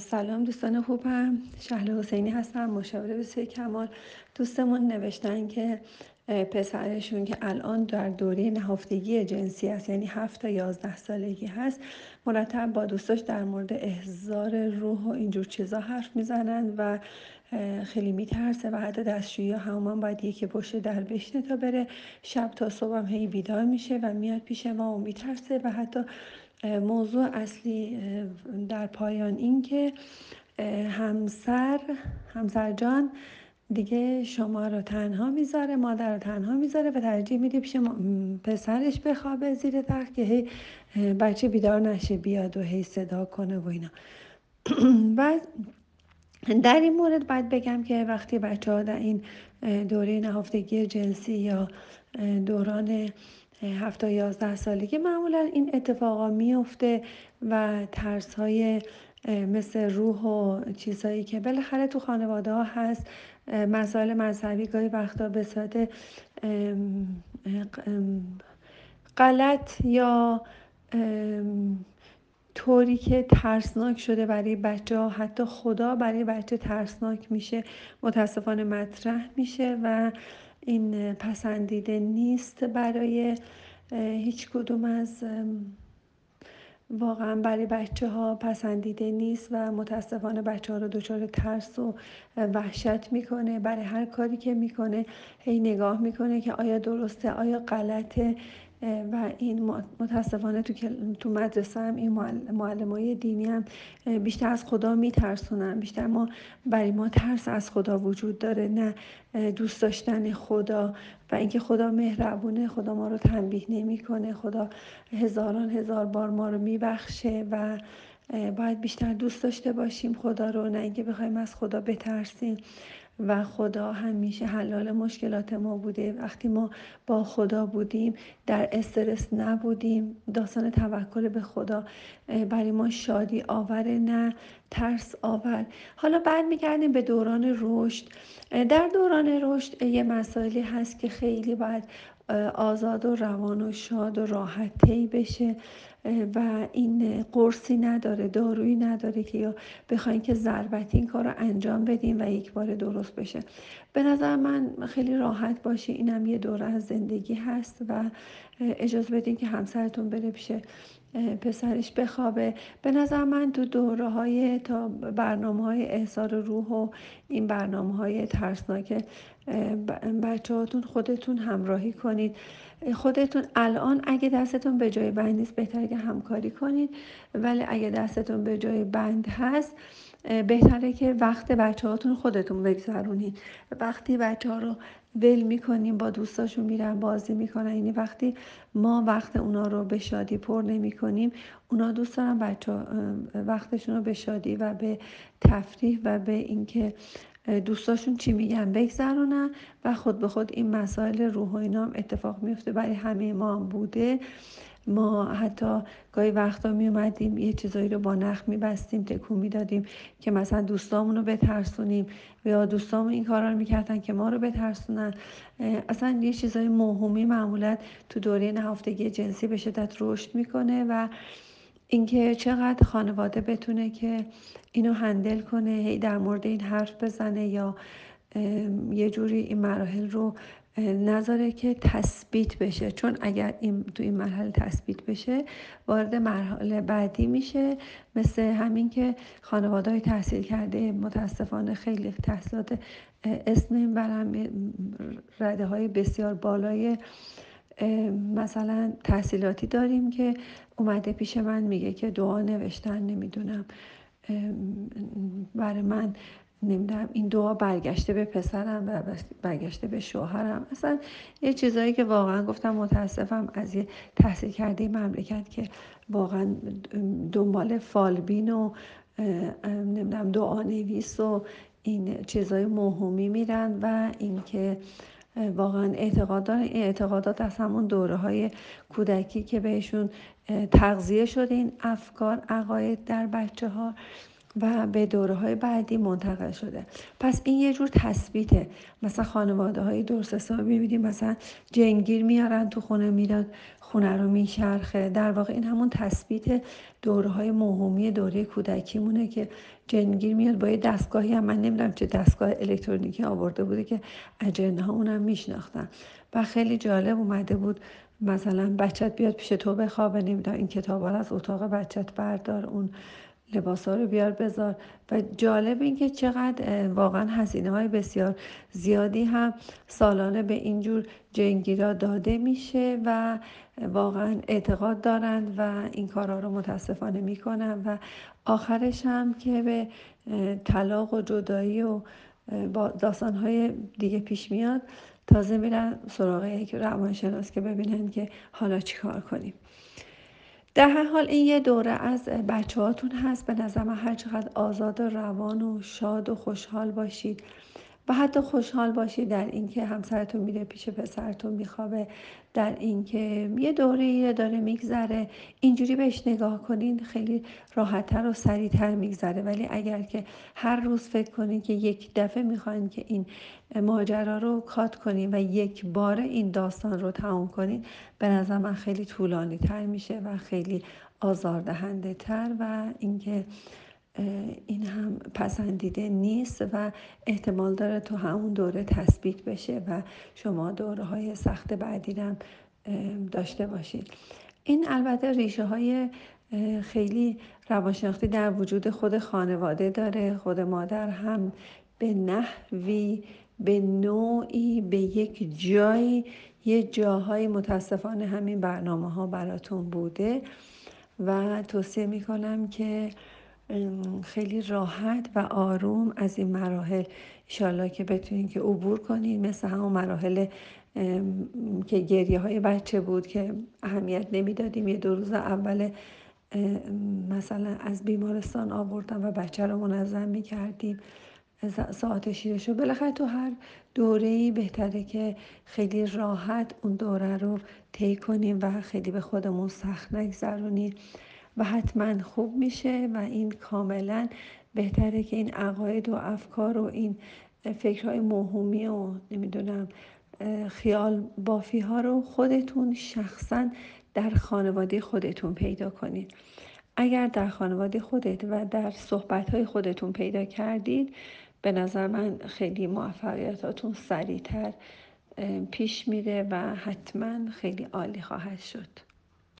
سلام دوستان خوبم. شهل حسینی هستم مشاوره بسیار کمال. دوستمون نوشتن که پسرشون که الان در دوره نهفتگی جنسی است یعنی هفت تا یازده سالگی هست. مرتب با دوستاش در مورد احزار روح و اینجور چیزا حرف می‌زنن و خیلی میترسه و حتی دستشویی همون باید یکی پشت در بشنه تا بره. شب تا صبح هم هی بیدار میشه و میاد پیش ما و میترسه و حتی موضوع اصلی در پایان این که همسر همسر جان دیگه شما رو تنها می‌ذاره مادر رو تنها می‌ذاره و ترجیح میده پیش پسرش بخوابه زیر تخت که بچه بیدار نشه بیاد و هی صدا کنه و اینا. و در این مورد باید بگم که وقتی بچه ها در این دوره نهفتگی جنسی یا دوران هفت تا یازده سالگی. معمولا این اتفاقا میفته و ترس های مثل روح و چیزهایی که بالاخره تو خانواده ها هست. مسائل مذهبی گاهی وقتا به صورت غلط یا طوری که ترسناک شده برای بچه ها حتی خدا برای بچه ترسناک میشه متاسفانه مطرح میشه و این پسندیده نیست برای هیچ کدوم از واقعا برای بچه ها پسندیده نیست و متاسفانه بچه ها رو دچار ترس و وحشت می‌کنه. برای هر کاری که می‌کنه هی نگاه می‌کنه که آیا درسته آیا غلطه. و این متاسفانه تو, تو مدرسه هم این معلم های دینی هم بیشتر از خدا میترسونن. بیشتر ما برای ما ترس از خدا وجود داره نه دوست داشتن خدا و اینکه خدا مهربونه خدا ما رو تنبیه نمی‌کنه خدا هزاران هزار بار ما رو میبخشه و باید بیشتر دوست داشته باشیم خدا رو نه اینکه بخوایم از خدا بترسیم. و خدا همیشه حلال مشکلات ما بوده. وقتی ما با خدا بودیم در استرس نبودیم. داستان توکل به خدا برای ما شادی آوره نه ترس آور. حالا برمیگردیم به دوران رشد. در دوران رشد یه مسائلی هست که خیلی باید آزاد و روان و شاد و راحت بشه و این قرصی نداره دارویی نداره که یا بخواین که ضربتی این کار رو انجام بدیم و یک بار درست بشه. به نظر من خیلی راحت باشه اینم یه دوره از زندگی هست و اجازه بدین که همسرتون بره پیش پسرش بخوابه. به نظر من تو دوره های تا برنامه های احسار روح و این برنامه های ترسناک بچه هاتون خودتون همراهی کنید. خودتون الان اگه دستتون به جای بند نیست بهتره که همکاری کنید. ولی اگه دستتون به جای بند هست بهتره که وقت بچه هاتون خودتون بگذرونید وقتی بچه ها رو ول می‌کنیم با دوستاشون میرن بازی می‌کنن یعنی وقتی ما وقت اونا رو به شادی پر نمی کنیم اونا دوست دارن بچه وقتشون رو به شادی و به تفریح و به اینکه دوستاشون چی میگن بگذرونن و خود به خود این مسائل روح و اینا هم اتفاق میفته. برای همه ما هم بوده. ما حتی گاهی وقتا می اومدیم یه چیزایی رو با نخ میبستیم تکون می‌دادیم که مثلا دوستامون رو بترسونیم یا دوستامون این کارا رو می‌کردن که ما رو بترسونن. اصلا یه چیزای موهومی معمولا تو دوره نهفتگی جنسی به شدت رشد می‌کنه و اینکه چقدر خانواده بتونه که اینو هندل کنه هی در مورد این حرف بزنه یا یه جوری این مراحل رو نذاره که تثبیت بشه. چون اگر این تو این مرحله تثبیت بشه وارد مرحله بعدی میشه. مثل همین که خانواده های تحصیل کرده متاسفانه خیلی تحصیلات اسم این برم رده های بسیار بالای مثلا تحصیلاتی داریم که اومده پیش من میگه که دعا نوشتن نمی‌دونم برای من نمی‌دونم این دعا برگشته به پسرم و برگشته به شوهرم. اصلا یه چیزایی که واقعا گفتم متاسفم از یه تحصیل کرده مملکت که واقعا دنبال فالبین و نمی‌دونم دعا نویس و این چیزای مهمی میرن و اینکه واقعا اعتقاد دارن. این اعتقادات از همون دوره های کودکی که بهشون تغذیه شده این افکار عقاید در بچه ها و به دوره های بعدی منتقل شده. پس این یه جور تثبیته. مثلا خانواده های درست حسابی می‌بینیم مثلا جنگیر میارن تو خونه میراد خونه رو میچرخه. در واقع این همون تثبیت دوره های مهمی دوره کودکیمونه که جنگیر میاد با یه دستگاهی هم من نمی‌دونم چه دستگاه الکترونیکی آورده بوده که اجنه ها اونم میشناختن. و خیلی جالب اومده بود مثلا بچت بیاد پیش تو بخوابه نمی‌دونم این کتاب از اتاق بچت بردار اون لباس ها رو بیار بذار. و جالب این که چقدر واقعا هزینه های بسیار زیادی هم سالانه به اینجور جنگیرا داده میشه و واقعا اعتقاد دارند و این کارها رو متاسفانه می‌کنن. و آخرش هم که به طلاق و جدایی و داستان های دیگه پیش میاد تازه میرن سراغ یک روانشناس که ببینن که حالا چیکار کنیم. در هر حال این یه دوره از بچه هاتون هست. به نظر من هر چقدر آزاد و روان و شاد و خوشحال باشید. و حتی خوشحال باشید در اینکه همسرتون میره پیش پسرتون میخوابه در اینکه یه دوره ای داره میگذره. اینجوری بهش نگاه کنین خیلی راحتتر و سریعتر میگذره. ولی اگر که هر روز فکر کنین که یک دفعه می‌خواین که این ماجرا رو کات کنین و یک بار این داستان رو تموم کنین به نظر من خیلی طولانی تر میشه و خیلی آزاردهنده تر و اینکه این هم پسندیده نیست و احتمال داره تو همون دوره تثبیت بشه و شما دوره های سخت بعدی هم داشته باشید. این البته ریشه های خیلی روانشناختی در وجود خود خانواده داره. خود مادر هم به نحوی به نوعی به یک جایی یه جاهایی متاسفانه همین برنامه ها براتون بوده. و توصیه می‌کنم که خیلی راحت و آروم از این مراحل. ایشالله که بتونین که عبور کنین مثل همون مراحل که گریه های بچه بود که اهمیت نمی‌دادیم. یه دو روز اول مثلا از بیمارستان آوردن و بچه رو منظم می کردیم ساعت شیرش رو بالاخره تو هر دوره ای بهتره که خیلی راحت اون دوره رو طی کنیم و خیلی به خودمون سخت نگذرونیم. و حتما خوب میشه و این کاملا بهتره که این عقاید و افکار و این فکرهای موهومی و نمی‌دونم خیال بافی ها رو خودتون شخصا در خانواده خودتون پیدا کنید. اگر در خانواده خودت و در صحبت های خودتون پیدا کردید به نظر من خیلی موفقیتاتون سریعتر پیش میره و حتما خیلی عالی خواهد شد.